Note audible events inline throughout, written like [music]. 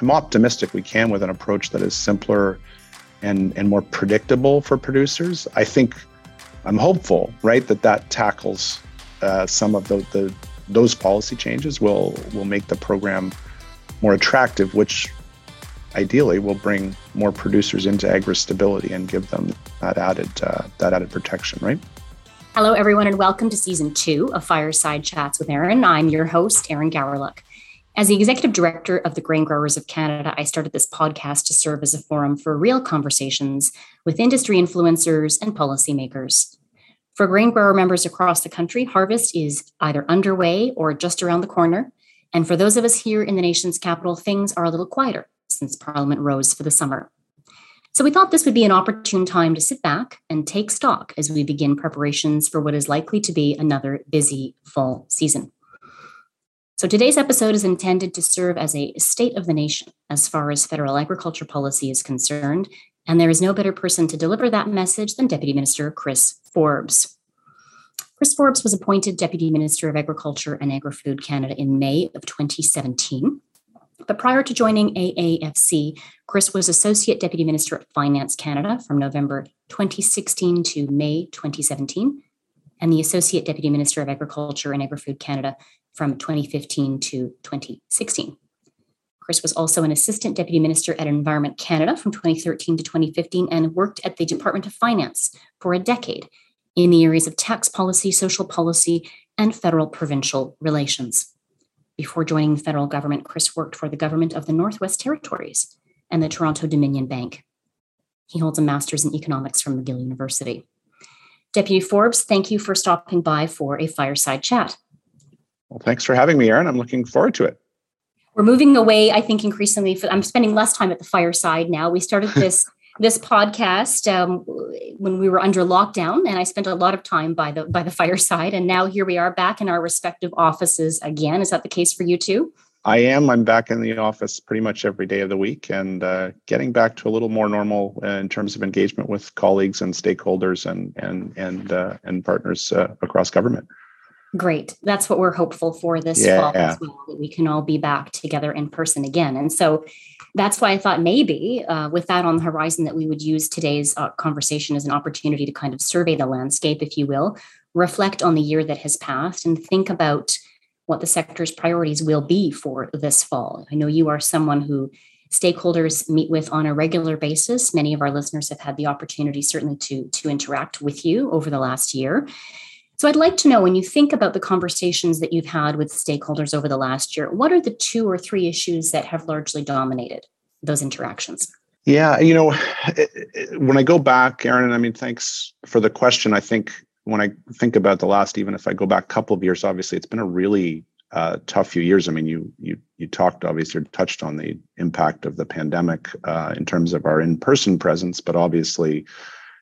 I'm optimistic we can with an approach that is simpler and, and more predictable for producers. I think I'm hopeful, right, that that tackles uh, some of the, the those policy changes will will make the program more attractive, which ideally will bring more producers into agri stability and give them that added uh, that added protection, right? Hello, everyone, and welcome to season two of Fireside Chats with Erin. I'm your host, Erin Gowriluk. As the executive director of the Grain Growers of Canada, I started this podcast to serve as a forum for real conversations with industry influencers and policymakers. For grain grower members across the country, harvest is either underway or just around the corner. And for those of us here in the nation's capital, things are a little quieter since Parliament rose for the summer. So we thought this would be an opportune time to sit back and take stock as we begin preparations for what is likely to be another busy fall season. So today's episode is intended to serve as a state of the nation as far as federal agriculture policy is concerned. And there is no better person to deliver that message than Deputy Minister Chris Forbes. Chris Forbes was appointed Deputy Minister of Agriculture and Agri Food Canada in May of 2017. But prior to joining AAFC, Chris was Associate Deputy Minister of Finance Canada from November 2016 to May 2017, and the Associate Deputy Minister of Agriculture and Agri Food Canada from 2015 to 2016. Chris was also an assistant deputy minister at Environment Canada from 2013 to 2015 and worked at the Department of Finance for a decade in the areas of tax policy, social policy, and federal provincial relations. Before joining the federal government, Chris worked for the government of the Northwest Territories and the Toronto Dominion Bank. He holds a master's in economics from McGill University. Deputy Forbes, thank you for stopping by for a fireside chat. Well, thanks for having me, Erin. I'm looking forward to it. We're moving away, I think, increasingly. For, I'm spending less time at the fireside now. We started [laughs] this this podcast um, when we were under lockdown, and I spent a lot of time by the by the fireside. And now here we are back in our respective offices again. Is that the case for you too? I am. I'm back in the office pretty much every day of the week, and uh, getting back to a little more normal uh, in terms of engagement with colleagues and stakeholders and and and uh, and partners uh, across government. Great. That's what we're hopeful for this yeah. fall as well, that we can all be back together in person again. And so that's why I thought maybe uh, with that on the horizon that we would use today's uh, conversation as an opportunity to kind of survey the landscape, if you will, reflect on the year that has passed and think about what the sector's priorities will be for this fall. I know you are someone who stakeholders meet with on a regular basis. Many of our listeners have had the opportunity certainly to, to interact with you over the last year. So I'd like to know when you think about the conversations that you've had with stakeholders over the last year, what are the two or three issues that have largely dominated those interactions? Yeah, you know, [sighs] when I go back, Erin, I mean, thanks for the question. I think when I think about the last, even if I go back a couple of years, obviously it's been a really uh, tough few years. I mean, you you you talked obviously touched on the impact of the pandemic uh, in terms of our in-person presence, but obviously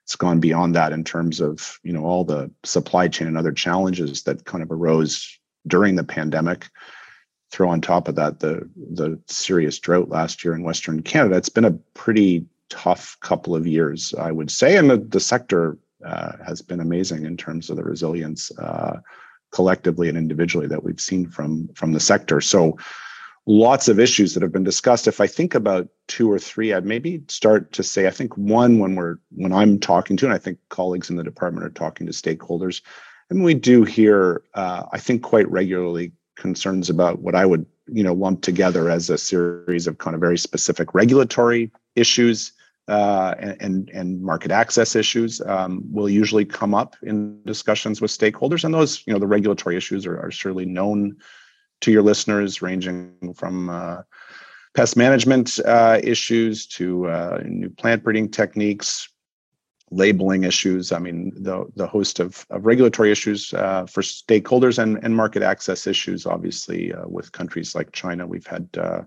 it's gone beyond that in terms of you know all the supply chain and other challenges that kind of arose during the pandemic throw on top of that the the serious drought last year in western canada it's been a pretty tough couple of years i would say and the, the sector uh, has been amazing in terms of the resilience uh, collectively and individually that we've seen from from the sector so lots of issues that have been discussed. If I think about two or three, I'd maybe start to say, I think one when we're when I'm talking to, and I think colleagues in the department are talking to stakeholders, and we do hear, uh, I think quite regularly concerns about what I would you know lump together as a series of kind of very specific regulatory issues. Uh, and and market access issues um, will usually come up in discussions with stakeholders, and those you know the regulatory issues are, are surely known to your listeners, ranging from uh, pest management uh, issues to uh, new plant breeding techniques, labeling issues. I mean, the the host of, of regulatory issues uh, for stakeholders and, and market access issues. Obviously, uh, with countries like China, we've had uh,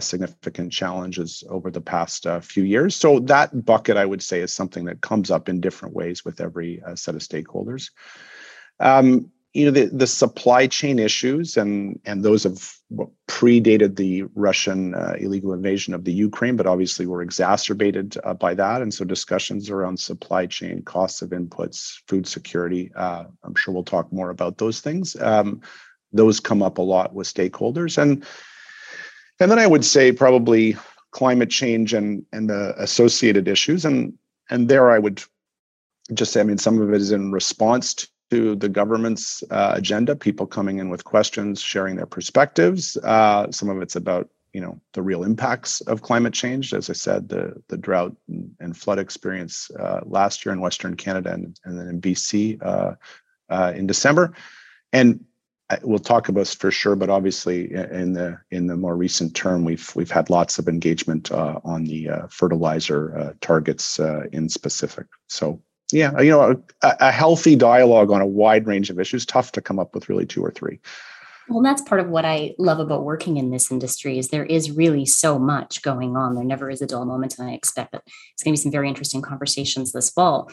significant challenges over the past few years. So that bucket, I would say, is something that comes up in different ways with every set of stakeholders. Um, you know the, the supply chain issues and and those have predated the Russian uh, illegal invasion of the Ukraine, but obviously were exacerbated uh, by that. And so discussions around supply chain, costs of inputs, food security. Uh, I'm sure we'll talk more about those things. Um, those come up a lot with stakeholders, and And then I would say probably climate change and and the associated issues. And and there I would just say, I mean, some of it is in response to the government's uh, agenda, people coming in with questions, sharing their perspectives. Uh, some of it's about you know the real impacts of climate change. As I said, the the drought and, flood experience uh, last year in Western Canada and, and then in BC uh, uh, in December, and we'll talk about for sure. But obviously, in the in the more recent term, we've we've had lots of engagement uh, on the fertilizer targets in specific. So yeah, you know, a, a, healthy dialogue on a wide range of issues. Tough to come up with really two or three. Well, that's part of what I love about working in this industry is there is really so much going on. There never is a dull moment, and I expect that it's going to be some very interesting conversations this fall.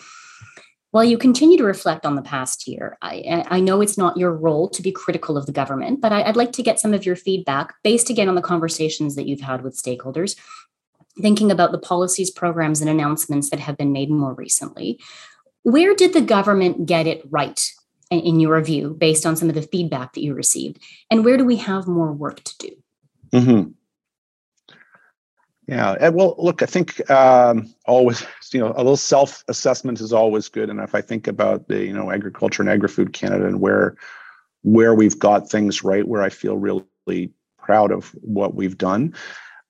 While you continue to reflect on the past year, I, I know it's not your role to be critical of the government, but I, I'd like to get some of your feedback based again on the conversations that you've had with stakeholders thinking about the policies, programs, and announcements that have been made more recently. Where did the government get it right, in your view, based on some of the feedback that you received? And where do we have more work to do? Mm-hmm. Yeah, well, look, I think um, always, you know, a little self-assessment is always good. And if I think about the, you know, agriculture and agri-food Canada and where where we've got things right, where I feel really proud of what we've done.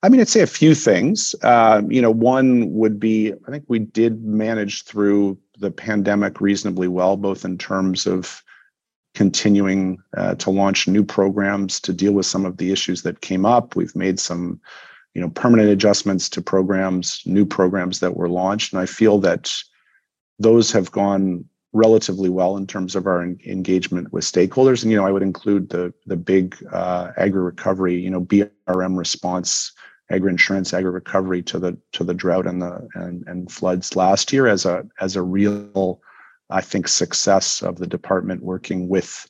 I mean, I'd say a few things. Uh, you know, one would be I think we did manage through the pandemic reasonably well, both in terms of continuing uh, to launch new programs to deal with some of the issues that came up. We've made some, you know, permanent adjustments to programs, new programs that were launched, and I feel that those have gone relatively well in terms of our engagement with stakeholders. And you know, I would include the the big uh, agri recovery, you know, BRM response agri insurance, agri recovery to the to the drought and the and, and floods last year as a as a real, I think, success of the department working with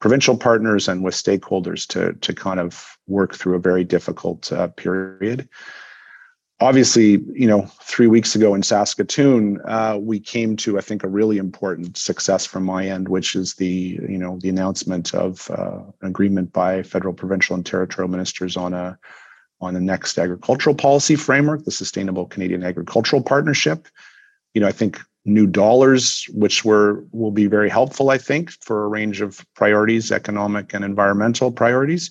provincial partners and with stakeholders to to kind of work through a very difficult uh, period. Obviously, you know, three weeks ago in Saskatoon, uh, we came to I think a really important success from my end, which is the you know the announcement of uh, an agreement by federal, provincial, and territorial ministers on a on the next agricultural policy framework, the Sustainable Canadian Agricultural Partnership. You know, I think new dollars, which were will be very helpful, I think, for a range of priorities, economic and environmental priorities.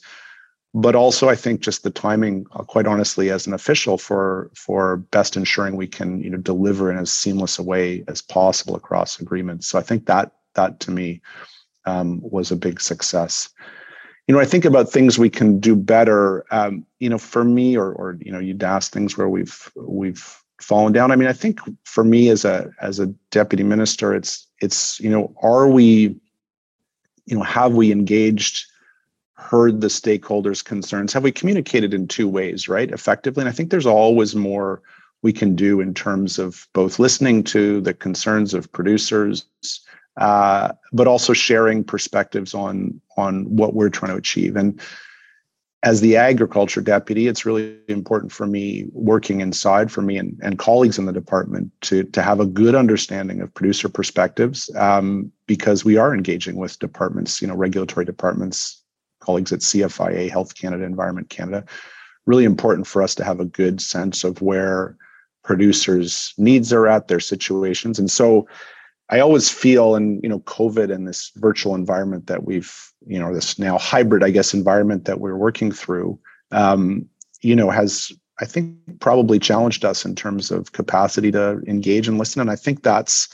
But also, I think just the timing, uh, quite honestly, as an official, for for best ensuring we can you know deliver in as seamless a way as possible across agreements. So I think that that to me um, was a big success you know, I think about things we can do better. Um, you know, for me, or or you know, you'd ask things where we've we've fallen down. I mean, I think for me as a as a deputy minister, it's it's you know, are we, you know, have we engaged, heard the stakeholders' concerns? Have we communicated in two ways, right, effectively? And I think there's always more we can do in terms of both listening to the concerns of producers uh, but also sharing perspectives on on what we're trying to achieve. And as the agriculture deputy, it's really important for me working inside for me and, and colleagues in the department to, to have a good understanding of producer perspectives um, because we are engaging with departments, you know, regulatory departments, colleagues at CFIA, Health Canada, Environment Canada. Really important for us to have a good sense of where producers' needs are at, their situations. And so I always feel, and you know, COVID and this virtual environment that we've, you know, this now hybrid, I guess, environment that we're working through, um, you know, has I think probably challenged us in terms of capacity to engage and listen. And I think that's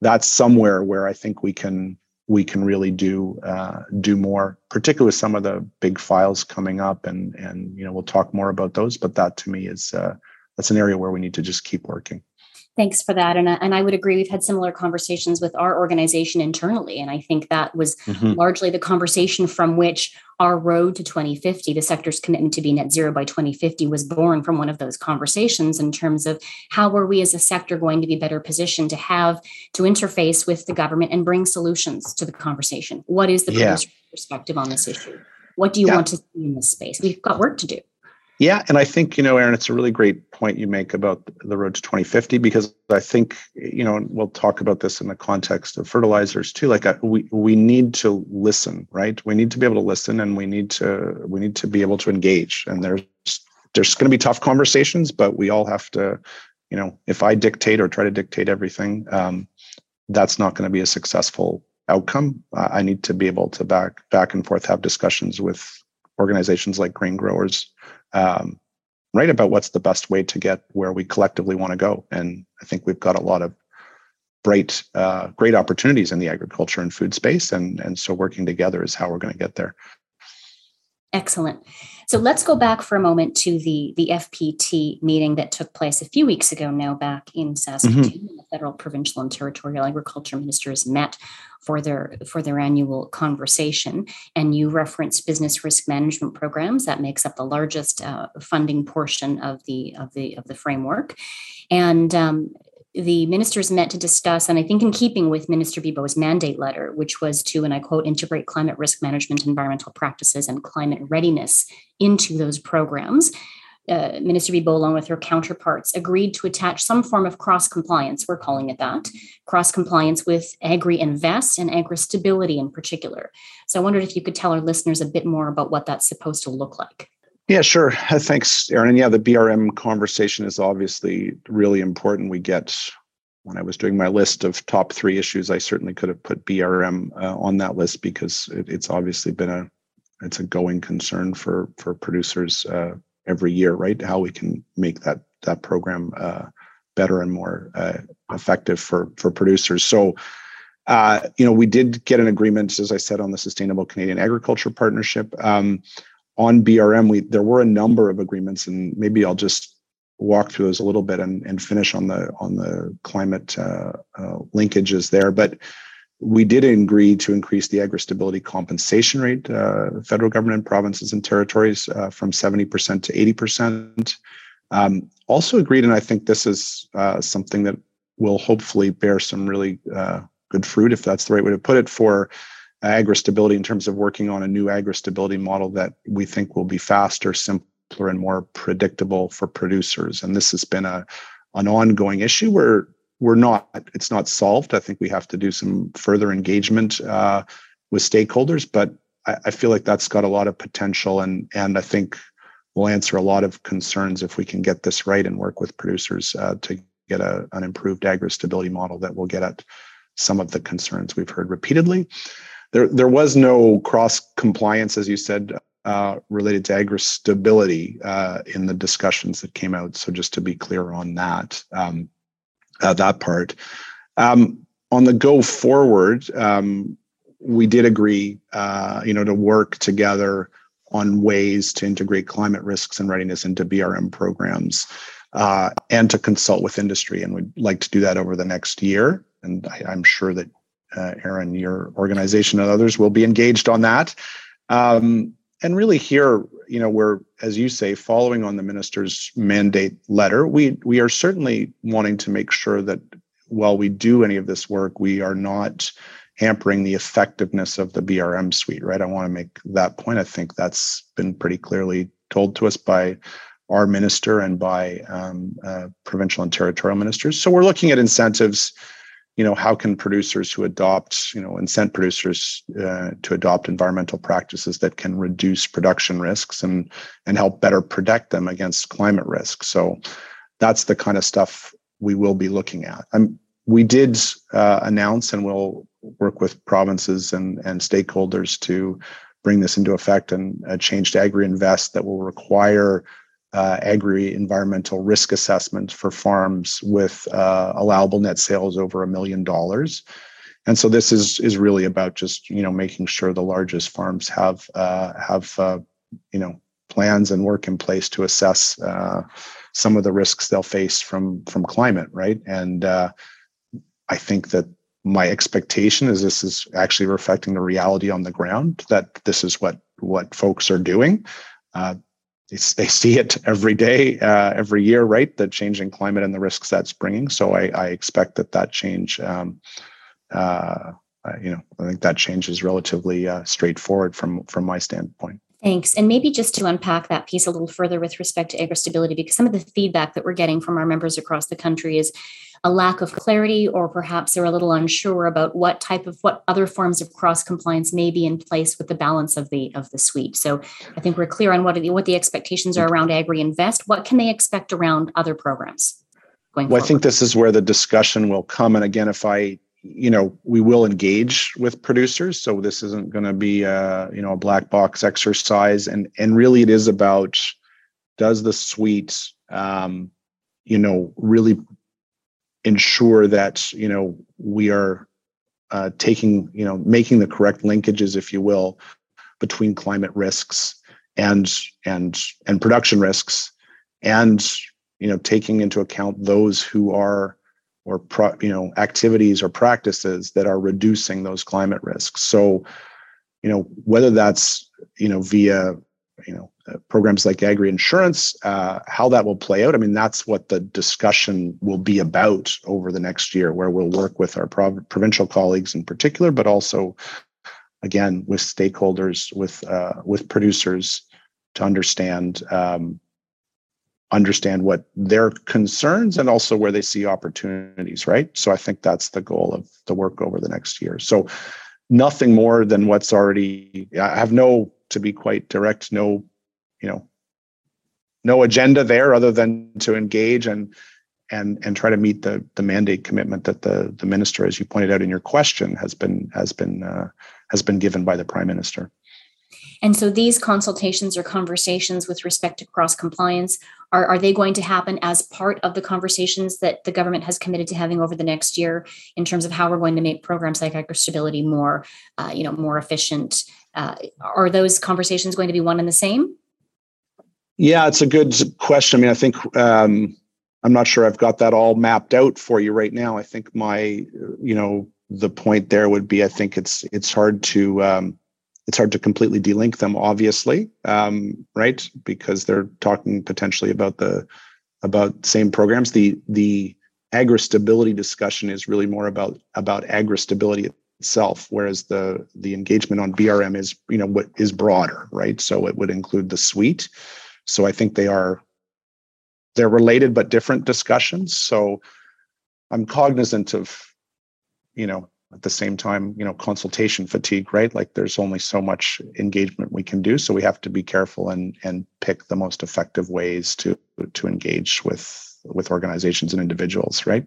that's somewhere where I think we can we can really do uh, do more, particularly with some of the big files coming up, and and you know, we'll talk more about those. But that to me is uh, that's an area where we need to just keep working thanks for that and, and i would agree we've had similar conversations with our organization internally and i think that was mm-hmm. largely the conversation from which our road to 2050 the sector's commitment to be net zero by 2050 was born from one of those conversations in terms of how are we as a sector going to be better positioned to have to interface with the government and bring solutions to the conversation what is the yeah. perspective on this issue what do you yeah. want to see in this space we've got work to do Yeah, and I think you know, Erin, it's a really great point you make about the road to 2050 because I think you know, and we'll talk about this in the context of fertilizers too. Like uh, we we need to listen, right? We need to be able to listen, and we need to we need to be able to engage. And there's there's going to be tough conversations, but we all have to, you know, if I dictate or try to dictate everything, um, that's not going to be a successful outcome. I need to be able to back back and forth have discussions with organizations like Grain Growers um, right about what's the best way to get where we collectively want to go. And I think we've got a lot of bright, uh, great opportunities in the agriculture and food space, and and so working together is how we're going to get there. Excellent. So let's go back for a moment to the, the FPT meeting that took place a few weeks ago now back in Saskatoon. Mm-hmm. The federal, provincial, and territorial agriculture ministers met for their for their annual conversation. And you reference business risk management programs that makes up the largest uh, funding portion of the of the of the framework. And um, the ministers met to discuss, and I think in keeping with Minister Bibeau's mandate letter, which was to, and I quote, integrate climate risk management, environmental practices, and climate readiness into those programs. Uh, Minister Bibeau, along with her counterparts, agreed to attach some form of cross compliance, we're calling it that, cross compliance with Agri Invest and Agri Stability in particular. So I wondered if you could tell our listeners a bit more about what that's supposed to look like. Yeah, sure. Uh, thanks, Erin. And yeah, the BRM conversation is obviously really important. We get, when I was doing my list of top three issues, I certainly could have put BRM uh, on that list because it, it's obviously been a, it's a going concern for for producers uh, every year, right? How we can make that that program uh, better and more uh, effective for for producers. So. Uh, you know, we did get an agreement, as I said, on the Sustainable Canadian Agriculture Partnership. Um, on BRM, we there were a number of agreements, and maybe I'll just walk through those a little bit and, and finish on the on the climate uh, uh, linkages there. But we did agree to increase the agri stability compensation rate, uh, federal government, provinces, and territories uh, from 70% to 80%. Um, also agreed, and I think this is uh, something that will hopefully bear some really uh, good fruit, if that's the right way to put it, for agri stability in terms of working on a new agri stability model that we think will be faster, simpler, and more predictable for producers. And this has been a an ongoing issue where we're not it's not solved. I think we have to do some further engagement uh, with stakeholders, but I, I feel like that's got a lot of potential, and and I think we'll answer a lot of concerns if we can get this right and work with producers uh, to get a, an improved agri stability model that will get at some of the concerns we've heard repeatedly there there was no cross compliance, as you said, uh, related to agri stability uh, in the discussions that came out. So just to be clear on that, um, uh, that part. Um, on the go forward, um, we did agree, uh, you know, to work together on ways to integrate climate risks and readiness into BRM programs. Uh, and to consult with industry, and we'd like to do that over the next year. And I, I'm sure that uh, Erin, your organization and others will be engaged on that. Um, and really here, you know, we're, as you say, following on the minister's mandate letter. We we are certainly wanting to make sure that while we do any of this work, we are not hampering the effectiveness of the BRM suite, right? I want to make that point. I think that's been pretty clearly told to us by our minister and by um, uh, provincial and territorial ministers. So we're looking at incentives you know how can producers who adopt you know incent producers uh, to adopt environmental practices that can reduce production risks and and help better protect them against climate risk? So that's the kind of stuff we will be looking at. I'm, we did uh, announce and we'll work with provinces and and stakeholders to bring this into effect and a change to agri invest that will require uh, agri environmental risk assessment for farms with uh, allowable net sales over a million dollars. And so this is is really about just you know making sure the largest farms have uh, have uh, you know plans and work in place to assess uh, some of the risks they'll face from from climate, right? And uh, I think that my expectation is this is actually reflecting the reality on the ground that this is what what folks are doing. Uh, they see it every day, uh, every year, right? The changing climate and the risks that's bringing. So I, I expect that that change, um, uh, you know, I think that change is relatively uh, straightforward from from my standpoint. Thanks. And maybe just to unpack that piece a little further with respect to agri-stability, because some of the feedback that we're getting from our members across the country is a lack of clarity, or perhaps they're a little unsure about what type of what other forms of cross compliance may be in place with the balance of the of the suite. So I think we're clear on what the, what the expectations are around Agri Invest. What can they expect around other programs? Going well, forward? I think this is where the discussion will come. And again, if I you know we will engage with producers so this isn't going to be a you know a black box exercise and and really it is about does the suite um, you know really ensure that you know we are uh, taking you know making the correct linkages if you will between climate risks and and and production risks and you know taking into account those who are or pro, you know activities or practices that are reducing those climate risks. So you know whether that's you know via you know uh, programs like agri insurance uh, how that will play out. I mean that's what the discussion will be about over the next year where we'll work with our prov- provincial colleagues in particular but also again with stakeholders with uh, with producers to understand um, understand what their concerns and also where they see opportunities right? So i think that's the goal of the work over the next year. So nothing more than what's already i have no to be quite direct no you know no agenda there other than to engage and and and try to meet the the mandate commitment that the the minister as you pointed out in your question has been has been uh, has been given by the prime minister and so these consultations or conversations with respect to cross compliance are, are they going to happen as part of the conversations that the government has committed to having over the next year in terms of how we're going to make programs like agri-stability more, uh, you know, more efficient? Uh, are those conversations going to be one and the same? Yeah, it's a good question. I mean, I think um, I'm not sure I've got that all mapped out for you right now. I think my, you know, the point there would be I think it's it's hard to um, it's hard to completely delink them, obviously, um, right? Because they're talking potentially about the about same programs. The the agri stability discussion is really more about about agri stability itself, whereas the the engagement on BRM is you know what is broader, right? So it would include the suite. So I think they are they're related but different discussions. So I'm cognizant of you know at the same time you know consultation fatigue right like there's only so much engagement we can do so we have to be careful and and pick the most effective ways to to engage with with organizations and individuals right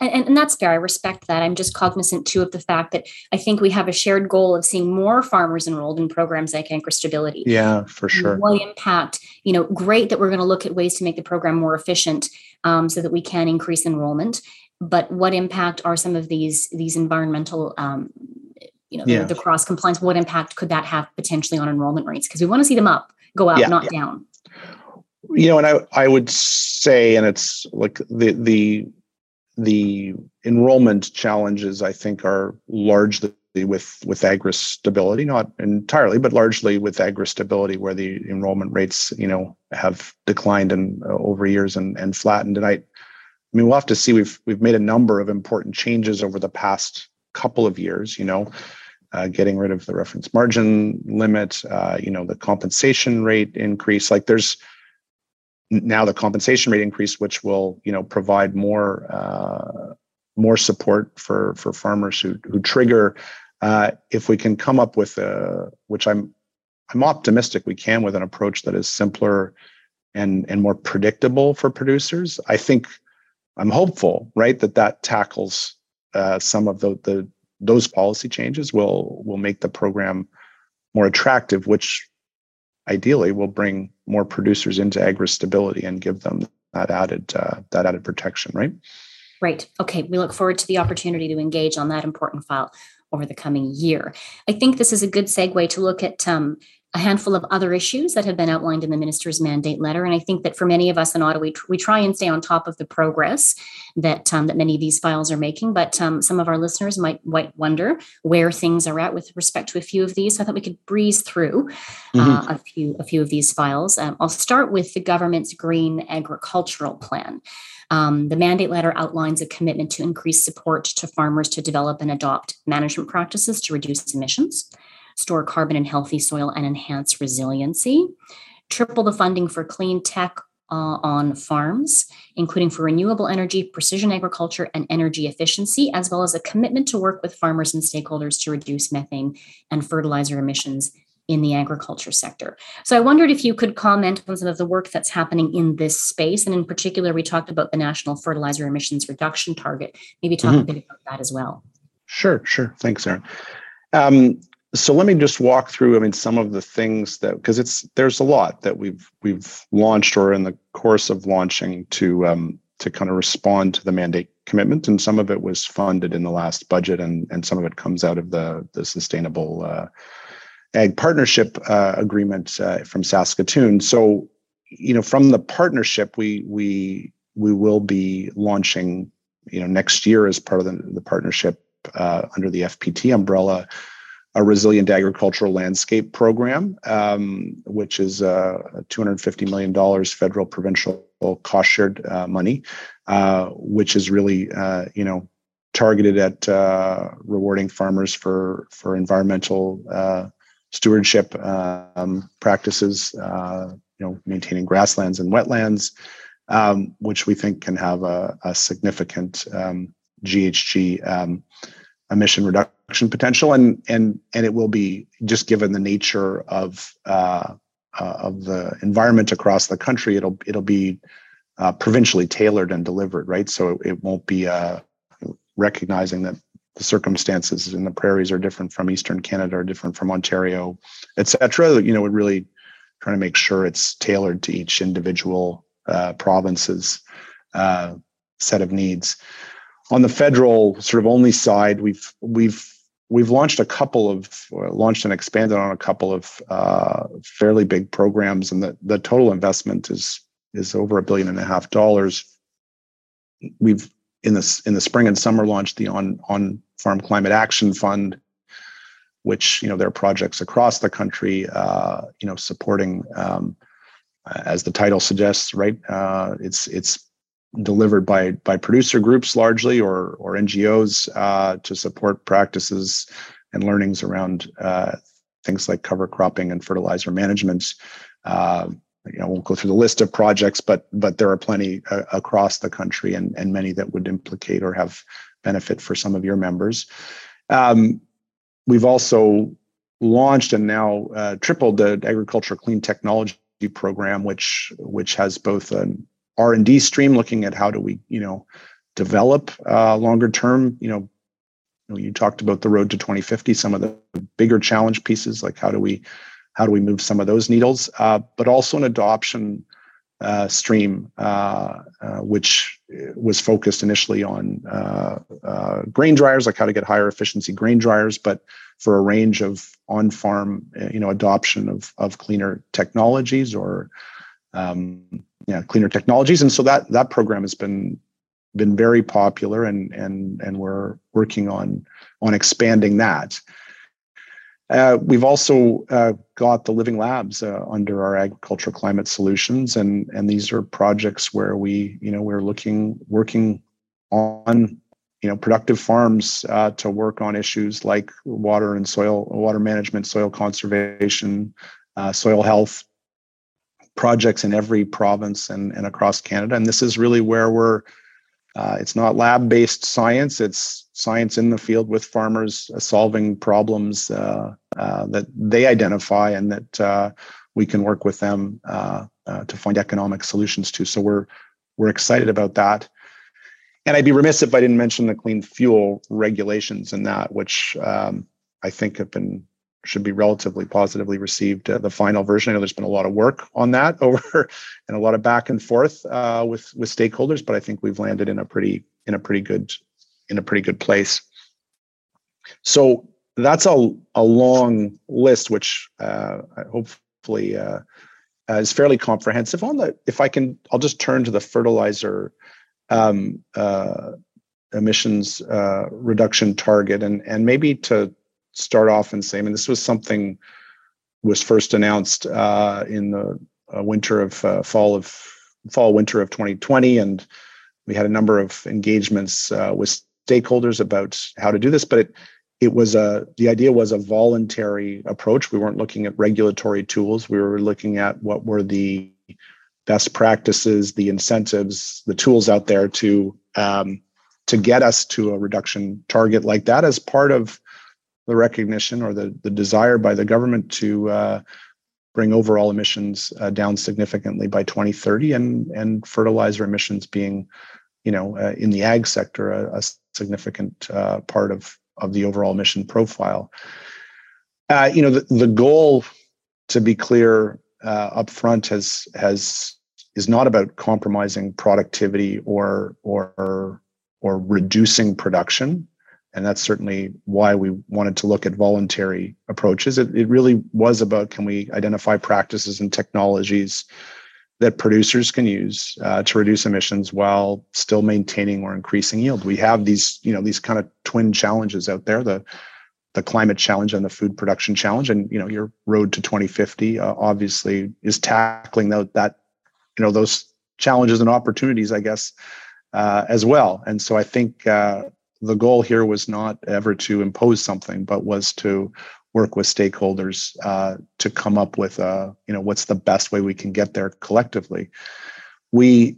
and, and, that's fair. I respect that. I'm just cognizant too of the fact that I think we have a shared goal of seeing more farmers enrolled in programs like Agri Stability. Yeah, for sure. What impact? You know, great that we're going to look at ways to make the program more efficient um, so that we can increase enrollment but what impact are some of these these environmental um, you know yeah. the, the, cross compliance what impact could that have potentially on enrollment rates because we want to see them up go up yeah, not yeah. down you know and i i would say and it's like the the the enrollment challenges i think are largely with with agri stability not entirely but largely with agri stability where the enrollment rates you know have declined and uh, over years and and flattened and i I mean, we'll have to see. We've we've made a number of important changes over the past couple of years. You know, uh, getting rid of the reference margin limit. Uh, you know, the compensation rate increase. Like there's now the compensation rate increase, which will you know provide more uh, more support for for farmers who who trigger. Uh, if we can come up with a, which I'm I'm optimistic we can with an approach that is simpler and and more predictable for producers. I think I'm hopeful, right, that that tackles uh, some of the, the those policy changes will will make the program more attractive, which ideally will bring more producers into agri stability and give them that added uh, that added protection, right? Right. Okay. We look forward to the opportunity to engage on that important file over the coming year. I think this is a good segue to look at um, a handful of other issues that have been outlined in the minister's mandate letter. And I think that for many of us in Ottawa, we, we try and stay on top of the progress that um, that many of these files are making. But um, some of our listeners might, might wonder where things are at with respect to a few of these. So I thought we could breeze through uh, mm-hmm. a few a few of these files. Um, I'll start with the government's green agricultural plan. Um, the mandate letter outlines a commitment to increase support to farmers to develop and adopt management practices to reduce emissions store carbon in healthy soil, and enhance resiliency. Triple the funding for clean tech uh, on farms, including for renewable energy, precision agriculture, and energy efficiency, as well as a commitment to work with farmers and stakeholders to reduce methane and fertilizer emissions in the agriculture sector. So I wondered if you could comment on some of the work that's happening in this space. And in particular, we talked about the National Fertilizer Emissions Reduction Target. Maybe talk mm-hmm. a bit about that as well. Sure, sure. Thanks, Erin. Um, so let me just walk through i mean some of the things that because it's there's a lot that we've we've launched or in the course of launching to um, to kind of respond to the mandate commitment. And some of it was funded in the last budget and and some of it comes out of the the sustainable uh, ag partnership uh, agreement uh, from saskatoon. So you know from the partnership we we we will be launching you know next year as part of the, the partnership uh, under the fpt umbrella a resilient agricultural landscape program, um, which is uh, $250 million federal provincial cost shared uh, money, uh, which is really, uh, you know, targeted at uh, rewarding farmers for for environmental uh, stewardship um, practices, you know, maintaining grasslands and wetlands, um, which we think can have a, a significant GHG um, emission reduction potential, and and and it will be just given the nature of uh, uh, of the environment across the country. It'll it'll be uh, provincially tailored and delivered, right? So it won't be uh, recognizing that the circumstances in the prairies are different from Eastern Canada, or different from Ontario, et cetera. You know, we're really trying to make sure it's tailored to each individual uh, province's uh, set of needs on the federal sort of only side, we've we've we've launched a couple of launched and expanded on a couple of uh, fairly big programs, and the the total investment is is over a billion and a half dollars. We've in this in the spring and summer launched the on on farm climate action fund, which you know there are projects across the country, uh, you know supporting. Um, as the title suggests, right? Uh, it's it's delivered by by producer groups largely or or NGOs uh, to support practices and learnings around uh, things like cover cropping and fertilizer management. Uh, you know, I won't go through the list of projects, but but there are plenty uh, across the country and and many that would implicate or have benefit for some of your members. Um, we've also launched and now uh, tripled the agriculture clean technology program, which which has both an r&d stream looking at how do we you know develop uh, longer term you know you talked about the road to 2050 some of the bigger challenge pieces like how do we how do we move some of those needles uh, but also an adoption uh, stream uh, uh, which was focused initially on uh, grain dryers like how to get higher efficiency grain dryers but for a range of on-farm you know adoption of, of cleaner technologies or um, yeah, cleaner technologies. And so that that program has been been very popular, and and and we're working on on expanding that. Uh, we've also uh, got the living labs uh, under our agricultural climate solutions, and and these are projects where we, you know, we're looking working on, you know, productive farms uh, to work on issues like water and soil, water management, soil conservation, uh, soil health, projects in every province and, and across Canada. And this is really where we're, uh, it's not lab based science, it's science in the field with farmers uh, solving problems uh, uh that they identify and that uh, we can work with them uh, to find economic solutions to. So we're, we're excited about that. And I'd be remiss if I didn't mention the clean fuel regulations and that, which um, I think have been should be relatively positively received. Uh, the final version, I know there's been a lot of work on that [laughs] over and a lot of back and forth uh, with with stakeholders, but I think we've landed in a pretty in a pretty good in a pretty good place. So that's a a long list, which uh, hopefully uh, is fairly comprehensive. On the, if I can, I'll just turn to the fertilizer um, uh, emissions uh, reduction target, and and maybe to start off and say, I mean, this was something was first announced uh, in the uh, winter of uh, fall of fall winter of 2020, and we had a number of engagements uh, with stakeholders about how to do this. But it it was a the idea was a voluntary approach. We weren't looking at regulatory tools. We were looking at what were the best practices, the incentives, the tools out there to um, to get us to a reduction target like that as part of the recognition or the, the desire by the government to uh, bring overall emissions uh, down significantly by 2030 and and fertilizer emissions being you know uh, in the ag sector a, a significant uh, part of of the overall emission profile. Uh, you know the, the goal to be clear uh, up front has has is not about compromising productivity or or or reducing production and that's certainly why we wanted to look at voluntary approaches. It, it really was about can we identify practices and technologies that producers can use uh, to reduce emissions while still maintaining or increasing yield? We have these you know these kind of twin challenges out there the the climate challenge and the food production challenge. And you know your road to 2050 uh, obviously is tackling that, that you know those challenges and opportunities i guess uh, as well. And so i think uh, the goal here was not ever to impose something but was to work with stakeholders uh, to come up with uh, you know what's the best way we can get there collectively we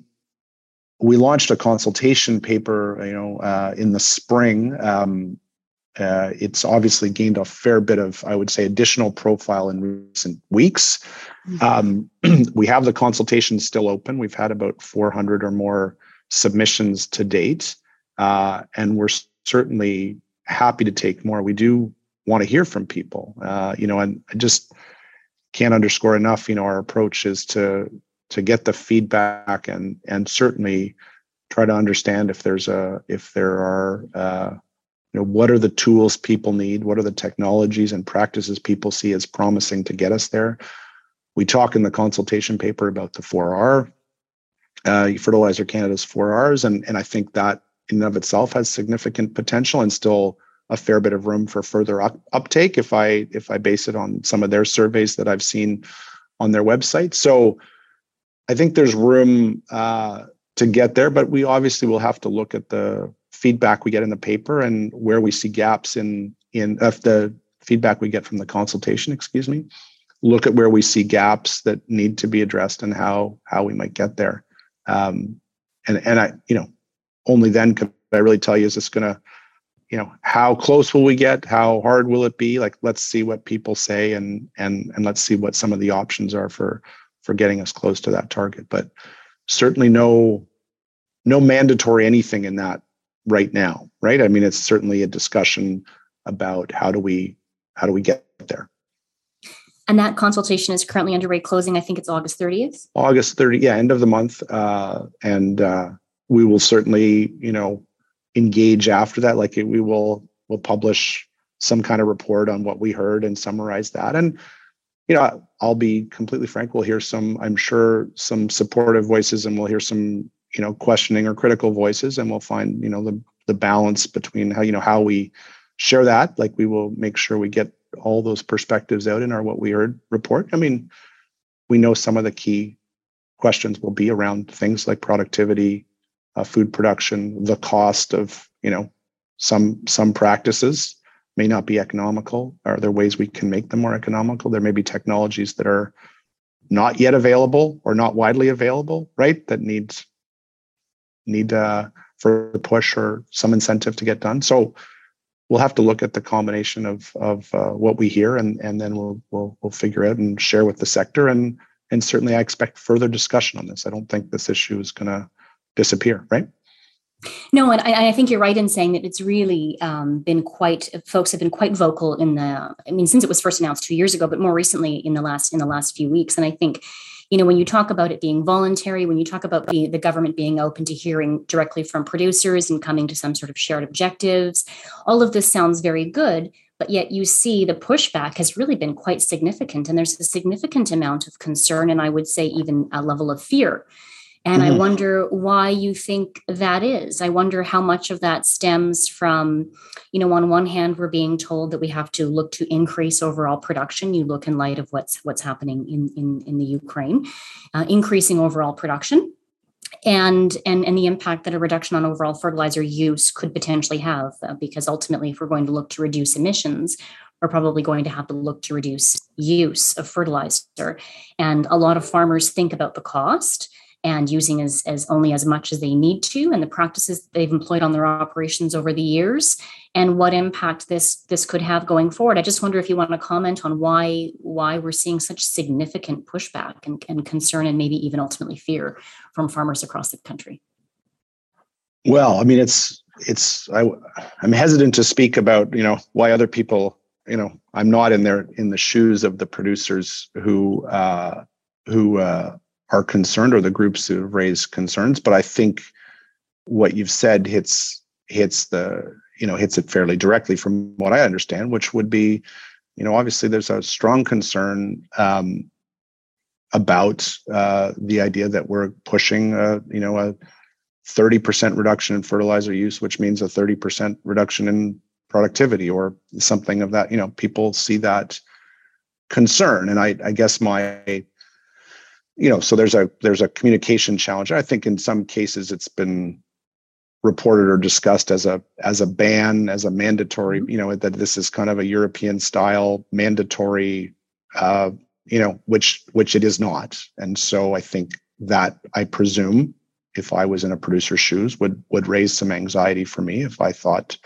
we launched a consultation paper you know uh, in the spring um, uh, it's obviously gained a fair bit of, I would say, additional profile in recent weeks. Mm-hmm. Um, [clears throat] we have the consultation still open. We've had about 400 or more submissions to date, uh, and we're certainly happy to take more. We do want to hear from people, uh, you know, and I just can't underscore enough. You know, our approach is to to get the feedback and and certainly try to understand if there's a if there are uh, you know what are the tools people need what are the technologies and practices people see as promising to get us there we talk in the consultation paper about the 4r uh, fertilizer canada's 4rs and, and i think that in and of itself has significant potential and still a fair bit of room for further up, uptake if i if i base it on some of their surveys that i've seen on their website. So i think there's room uh, to get there but we obviously will have to look at the feedback we get in the paper and where we see gaps in in uh, the feedback we get from the consultation excuse me. Look at where we see gaps that need to be addressed and how how we might get there. Um, and and i you know only then could i really tell you is this going to you know how close will we get how hard will it be like let's see what people say and and and let's see what some of the options are for for getting us close to that target but certainly no no mandatory anything in that right now, right? I mean, it's certainly a discussion about how do we how do we get there. And that consultation is currently underway. Closing, I think it's August 30th. August 30th, yeah, end of the month, uh, and uh, we will certainly, you know, engage after that. Like we will, we'll publish some kind of report on what we heard and summarize that. And you know, I'll be completely frank. We'll hear some, I'm sure, some supportive voices, and we'll hear some you know questioning or critical voices and we'll find you know the the balance between how you know how we share that like we will make sure we get all those perspectives out in our what we heard report i mean we know some of the key questions will be around things like productivity uh, food production the cost of you know some some practices may not be economical are there ways we can make them more economical there may be technologies that are not yet available or not widely available right that needs need uh, for a push or some incentive to get done. So we'll have to look at the combination of of uh, what we hear, and and then we'll we'll we'll figure out and share with the sector. And and certainly, I expect further discussion on this. I don't think this issue is going to disappear, right? No, and I, I, think you're right in saying that it's really um, been quite. Folks have been quite vocal in the. I mean, since it was first announced two years ago, but more recently in the last in the last few weeks. And I think you know, when you talk about it being voluntary, when you talk about the, the government being open to hearing directly from producers and coming to some sort of shared objectives, all of this sounds very good. But yet you see the pushback has really been quite significant. And there's a significant amount of concern, and I would say even a level of fear and mm-hmm. I wonder why you think that is. I wonder how much of that stems from, you know, on one hand, we're being told that we have to look to increase overall production. You look in light of what's what's happening in in, in the Ukraine, uh, increasing overall production. and and and the impact that a reduction on overall fertilizer use could potentially have uh, because ultimately if we're going to look to reduce emissions we're probably going to have to look to reduce use of fertilizer and a lot of farmers think about the cost and using as, as only as much as they need to and the practices they've employed on their operations over the years and what impact this this could have going forward. I just wonder if you want to comment on why why we're seeing such significant pushback and, and concern and maybe even ultimately fear from farmers across the country. Well i mean it's it's I, i'm hesitant to speak about you know why other people you know i'm not in there in the shoes of the producers who uh who uh are concerned or the groups who have raised concerns. But I think what you've said hits hits the you know hits it fairly directly from what I understand, which would be, you know, obviously there's a strong concern um, about uh, the idea that we're pushing, a, you know, a 30% reduction in fertilizer use, which means a 30% reduction in productivity or something of that. You know, people see that concern, and I, I guess my you know so there's a there's a communication challenge i think in some cases it's been reported or discussed as a as a ban as a mandatory mm-hmm. you know that this is kind of a european style mandatory uh you know which which it is not and so i think that i presume if i was in a producer's shoes would would raise some anxiety for me if i thought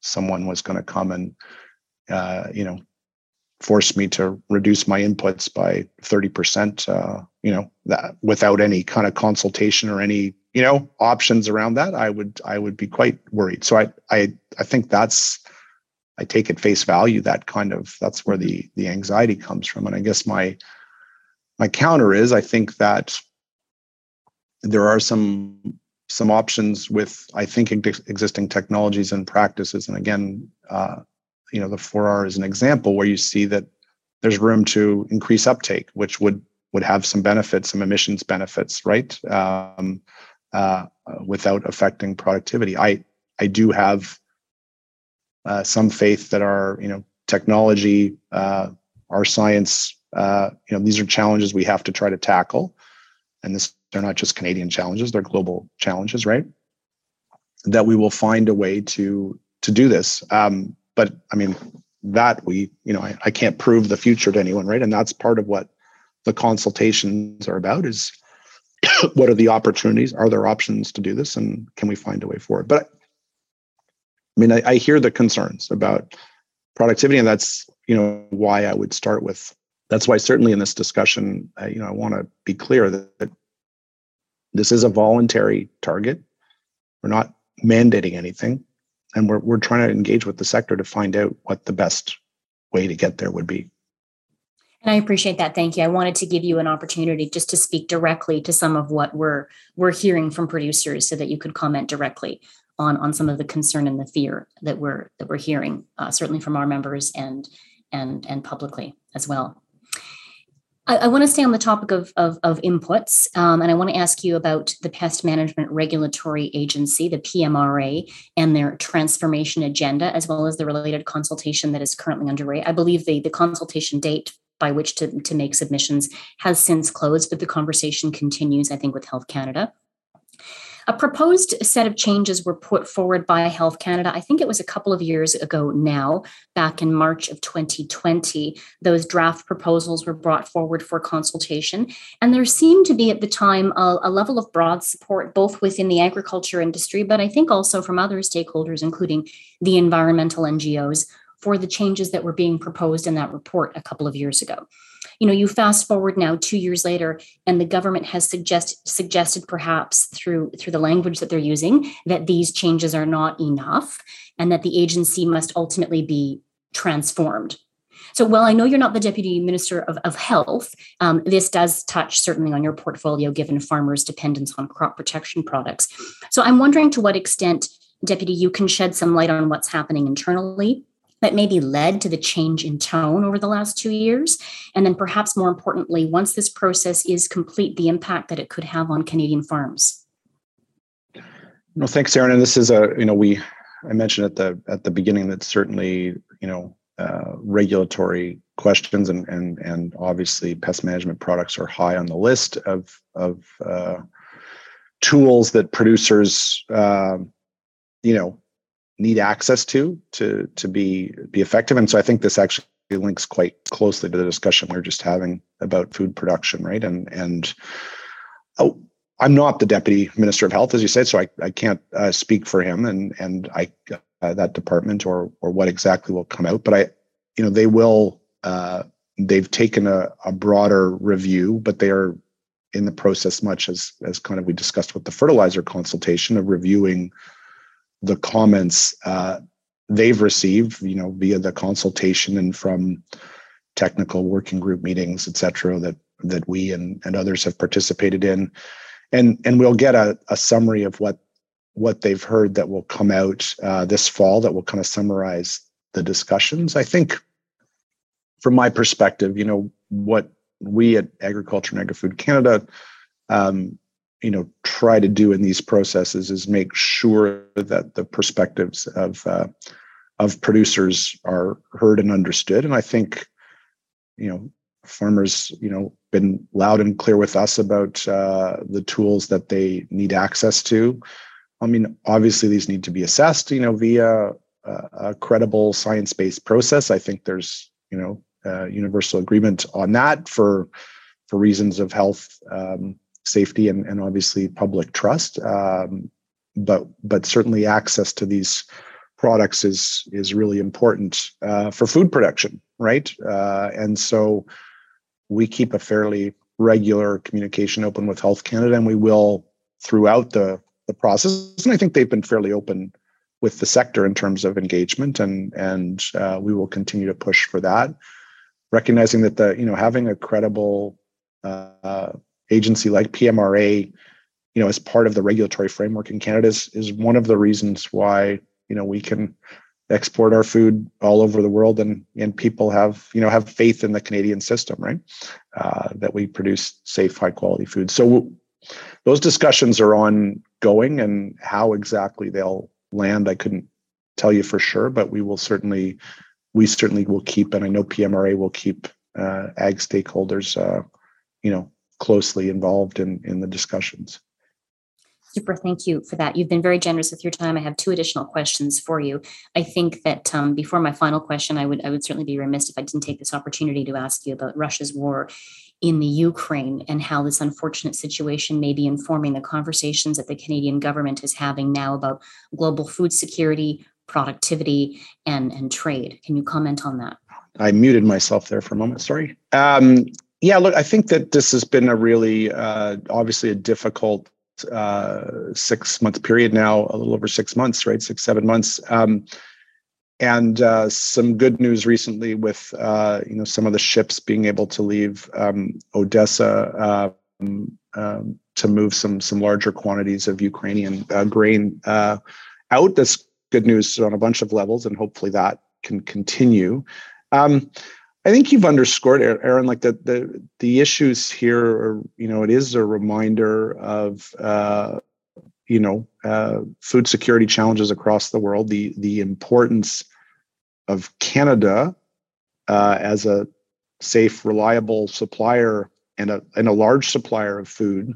someone was going to come and uh you know forced me to reduce my inputs by 30%, uh, you know, that without any kind of consultation or any, you know, options around that, I would, I would be quite worried. So I, I, I think that's, I take at face value that kind of, that's where the, the anxiety comes from. And I guess my, my counter is, I think that there are some, some options with, I think, existing technologies and practices. And again, uh, you know the 4R is an example where you see that there's room to increase uptake, which would would have some benefits, some emissions benefits, right? Um, uh, without affecting productivity. I I do have uh, some faith that our you know technology, uh, our science, uh, you know these are challenges we have to try to tackle, and this they're not just Canadian challenges; they're global challenges, right? That we will find a way to to do this. Um, but I mean, that we, you know, I, I can't prove the future to anyone, right? And that's part of what the consultations are about is [coughs] what are the opportunities? Are there options to do this? And can we find a way forward? But I mean, I, I hear the concerns about productivity, and that's, you know, why I would start with that's why certainly in this discussion, uh, you know, I want to be clear that, that this is a voluntary target. We're not mandating anything and we're we're trying to engage with the sector to find out what the best way to get there would be. And I appreciate that. Thank you. I wanted to give you an opportunity just to speak directly to some of what we're we're hearing from producers, so that you could comment directly on on some of the concern and the fear that we're that we're hearing, uh, certainly from our members and and and publicly as well. I, I want to stay on the topic of, of, of inputs, um, and I want to ask you about the Pest Management Regulatory Agency, the PMRA, and their transformation agenda, as well as the related consultation that is currently underway. I believe the, the consultation date by which to, to make submissions has since closed, but the conversation continues, I think, with Health Canada. A proposed set of changes were put forward by Health Canada. I think it was a couple of years ago now, back in March of 2020. Those draft proposals were brought forward for consultation. And there seemed to be at the time a, a level of broad support, both within the agriculture industry, but I think also from other stakeholders, including the environmental NGOs, for the changes that were being proposed in that report a couple of years ago you know you fast forward now two years later and the government has suggest, suggested perhaps through through the language that they're using that these changes are not enough and that the agency must ultimately be transformed so while I know you're not the Deputy Minister of, of Health, um, this does touch certainly on your portfolio given farmers' dependence on crop protection products. So I'm wondering to what extent, Deputy, you can shed some light on what's happening internally that maybe led to the change in tone over the last two years? And then perhaps more importantly, once this process is complete, the impact that it could have on Canadian farms? No, thanks, Erin. And this is a, you know, we, I mentioned at the at the beginning that certainly, you know, uh, regulatory questions and and and obviously pest management products are high on the list of of uh, tools that producers, um, you know, need access to to to be be effective. And so I think this actually links quite closely to the discussion we are just having about food production, right? And and oh, I'm not the deputy minister of health, as you said, so I, I can't uh, speak for him and and I uh, that department or or what exactly will come out. But I, you know, they will. Uh, they've taken a, a broader review, but they are in the process, much as as kind of we discussed with the fertilizer consultation of reviewing the comments uh, they've received, you know, via the consultation and from technical working group meetings, et cetera, that that we and, and others have participated in. And and we'll get a, a summary of what what they've heard that will come out uh, this fall that will kind of summarize the discussions. I think from my perspective, you know, what we at Agriculture and Agri-Food Canada um, you know try to do in these processes is make sure that the perspectives of uh, of producers are heard and understood. And i think you know farmers you know been loud and clear with us about uh, the tools that they need access to. I mean obviously these need to be assessed you know via a, credible science-based process. I think there's you know uh, universal agreement on that for for reasons of health um, safety and, and obviously public trust. Um, but but certainly access to these products is is really important uh, for food production, right? Uh, and so we keep a fairly regular communication open with Health Canada, and we will throughout the the process. And I think they've been fairly open with the sector in terms of engagement, and and uh, we will continue to push for that. Recognizing that the you know having a credible uh, agency like PMRA, you know, as part of the regulatory framework in Canada is, is one of the reasons why, you know, we can export our food all over the world and and people have you know have faith in the Canadian system right? Uh, that we produce safe high quality food. So those discussions are ongoing and how exactly they'll land I couldn't tell you for sure but we will certainly we certainly will keep and I know PMRA will keep uh, ag stakeholders uh, you know closely involved in in the discussions. Super, thank you for that. You've been very generous with your time. I have two additional questions for you. I think that um, before my final question, I would I would certainly be remiss if I didn't take this opportunity to ask you about Russia's war in the Ukraine and how this unfortunate situation may be informing the conversations that the Canadian government is having now about global food security, productivity, and and trade. Can you comment on that? I muted myself there for a moment. Sorry. Um, yeah, look, I think that this has been a really, uh, obviously, a difficult uh, six month period now, a little over six months, right? Six, seven months. Um, and uh, some good news recently with uh, you know some of the ships being able to leave um, Odessa um, um to move some some larger quantities of Ukrainian uh, grain uh, out. That's good news on a bunch of levels, and hopefully that can continue. Um, I think you've underscored, Erin, like the the the issues here. Are, you know, it is a reminder of uh, you know uh, food security challenges across the world. The the importance of Canada uh, as a safe, reliable supplier and a and a large supplier of food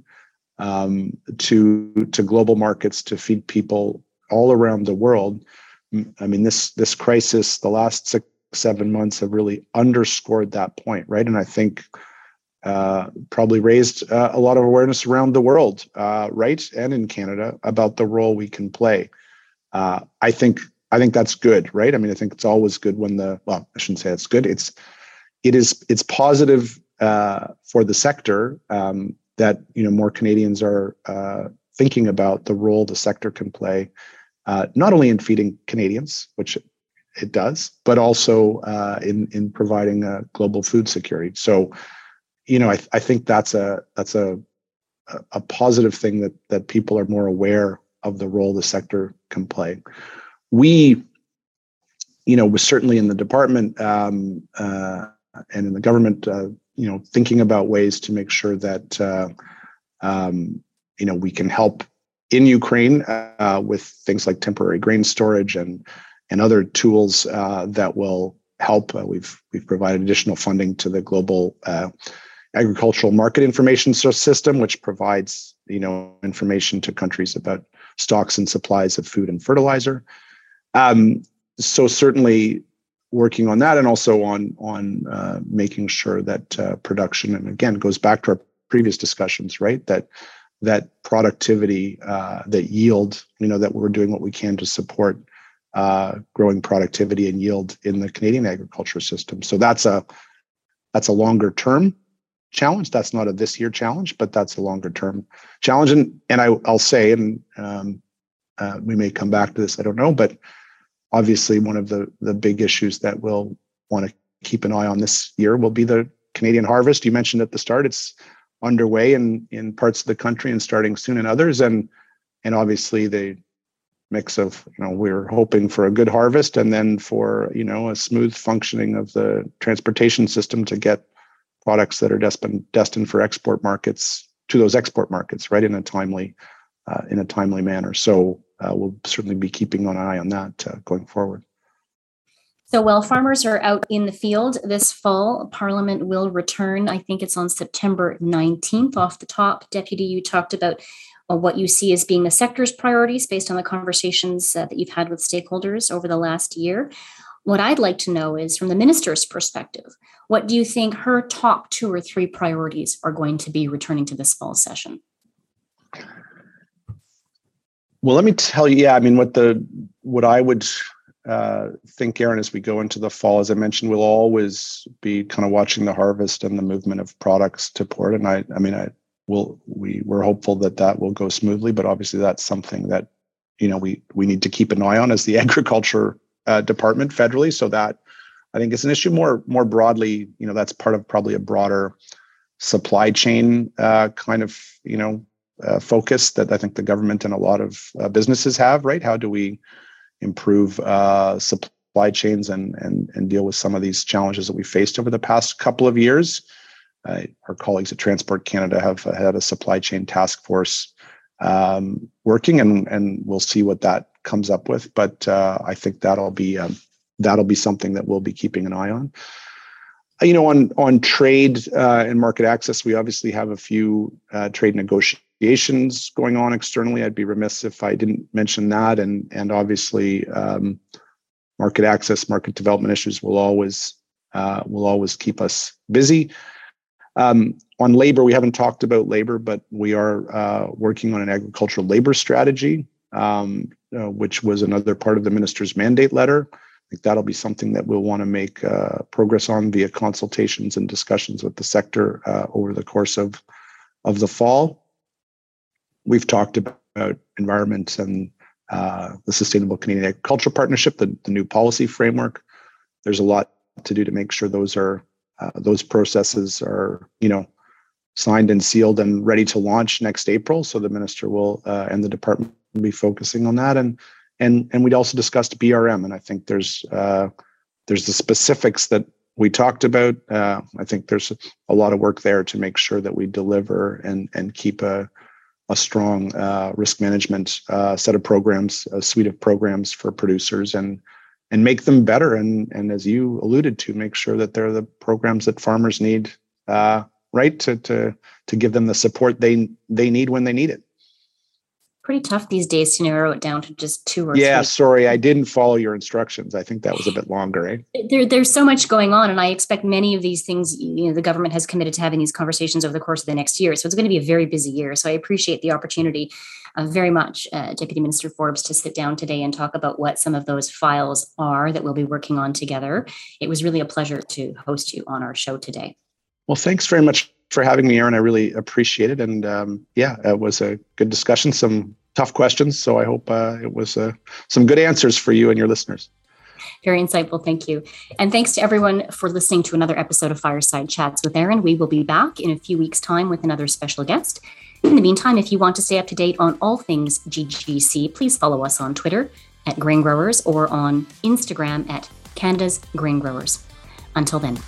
um, to to global markets to feed people all around the world. I mean, this this crisis, the last six seven months have really underscored that point, right? And I think uh, probably raised uh, a lot of awareness around the world, uh, right, and in Canada about the role we can play. Uh, I think I think that's good, right? I mean, I think it's always good when the well, I shouldn't say it's good. It's it is it's positive uh, for the sector um, that you know more Canadians are uh, thinking about the role the sector can play, not only in feeding Canadians, which it does, but also uh, in in providing uh, global food security. So, you know, I, I think that's a that's a a positive thing that that people are more aware of the role the sector can play. We, you know, was certainly in the department um, uh, and in the government, uh, you know, thinking about ways to make sure that uh, um, you know we can help in Ukraine uh, with things like temporary grain storage and and other tools uh, that will help. Uh, we've we've provided additional funding to the global uh, agricultural market information system, which provides you know information to countries about stocks and supplies of food and fertilizer. Um, so certainly working on that and also on on uh, making sure that uh, production and again goes back to our previous discussions right that that productivity uh, that yield you know that we're doing what we can to support uh, growing productivity and yield in the canadian agriculture system. So that's a that's a longer term challenge. That's not a this year challenge but that's a longer term challenge. And and I, i'll say and um, uh, we may come back to this i don't know but obviously one of the the big issues that we'll want to keep an eye on this year will be the Canadian harvest. You mentioned at the start it's underway in in parts of the country and starting soon in others. And and obviously the mix of you know we're hoping for a good harvest and then for you know a smooth functioning of the transportation system to get products that are destined destined for export markets to those export markets right in a timely uh, in a timely manner so uh, we'll certainly be keeping an eye on that uh, going forward. So while farmers are out in the field this fall, Parliament will return. I think it's on September 19th. Off the top, Deputy, you talked about uh, what you see as being the sector's priorities based on the conversations uh, that you've had with stakeholders over the last year. What I'd like to know is from the minister's perspective, what do you think her top two or three priorities are going to be returning to this fall session? Well, let me tell you. Yeah, I mean, what the what I would uh, think, Erin, as we go into the fall, as I mentioned, we'll always be kind of watching the harvest and the movement of products to port. And I, I mean, I will we we're hopeful that that will go smoothly, but obviously that's something that you know we we need to keep an eye on as the [laughs] agriculture uh, department federally. So that I think it's an issue more more broadly. You know, that's part of probably a broader supply chain uh, kind of you know uh, focus that I think the government and a lot of uh, businesses have. Right? How do we improve uh, supply chains and and and deal with some of these challenges that we faced over the past couple of years? Uh, our colleagues at Transport Canada have had a supply chain task force um, working, and and we'll see what that comes up with. But uh, I think that'll be um, that'll be something that we'll be keeping an eye on you know on on trade uh, and market access we obviously have a few uh, trade negotiations negotiations going on externally. I'd be remiss if I didn't mention that. And and obviously, um, market access, market development issues will always uh, will always keep us busy. Um, on labor, we haven't talked about labor, but we are uh, working on an agricultural labor strategy, um, uh, which was another part of the minister's mandate letter. I think that'll be something that we'll want to make uh, progress on via consultations and discussions with the sector uh, over the course of of the fall we've talked about environment and uh, the Sustainable Canadian Agriculture Partnership, the, the new policy framework. There's a lot to do to make sure those are uh, those processes are you know signed and sealed and ready to launch next April. So the minister will uh, and the department will be focusing on that. And and and we'd also discussed BRM, and I think there's uh, there's the specifics that we talked about. Uh, I think there's a lot of work there to make sure that we deliver and and keep a a strong uh, risk management uh, set of programs, a suite of programs for producers, and and make them better. And and as you alluded to, make sure that they're the programs that farmers need, uh, right, to to to give them the support they they need when they need it pretty tough these days to narrow it down to just two or yeah three. sorry i didn't follow your instructions. I think that was a bit longer eh? there, there's so much going on and i expect many of these things you know the government has committed to having these conversations over the course of the next year. So it's going to be a very busy year. So i appreciate the opportunity uh, very much uh, deputy minister forbes to sit down today and talk about what some of those files are that we'll be working on together. It was really a pleasure to host you on our show today. Well thanks very much for having me, Erin. I really appreciate it. And um, yeah, it was a good discussion, some tough questions. So I hope uh, it was uh, some good answers for you and your listeners. Very insightful. Thank you. And thanks to everyone for listening to another episode of Fireside Chats with Erin. We will be back in a few weeks' time with another special guest. In the meantime, if you want to stay up to date on all things GGC, please follow us on Twitter at Grain Growers or on Instagram at Canada's Grain Growers. Until then.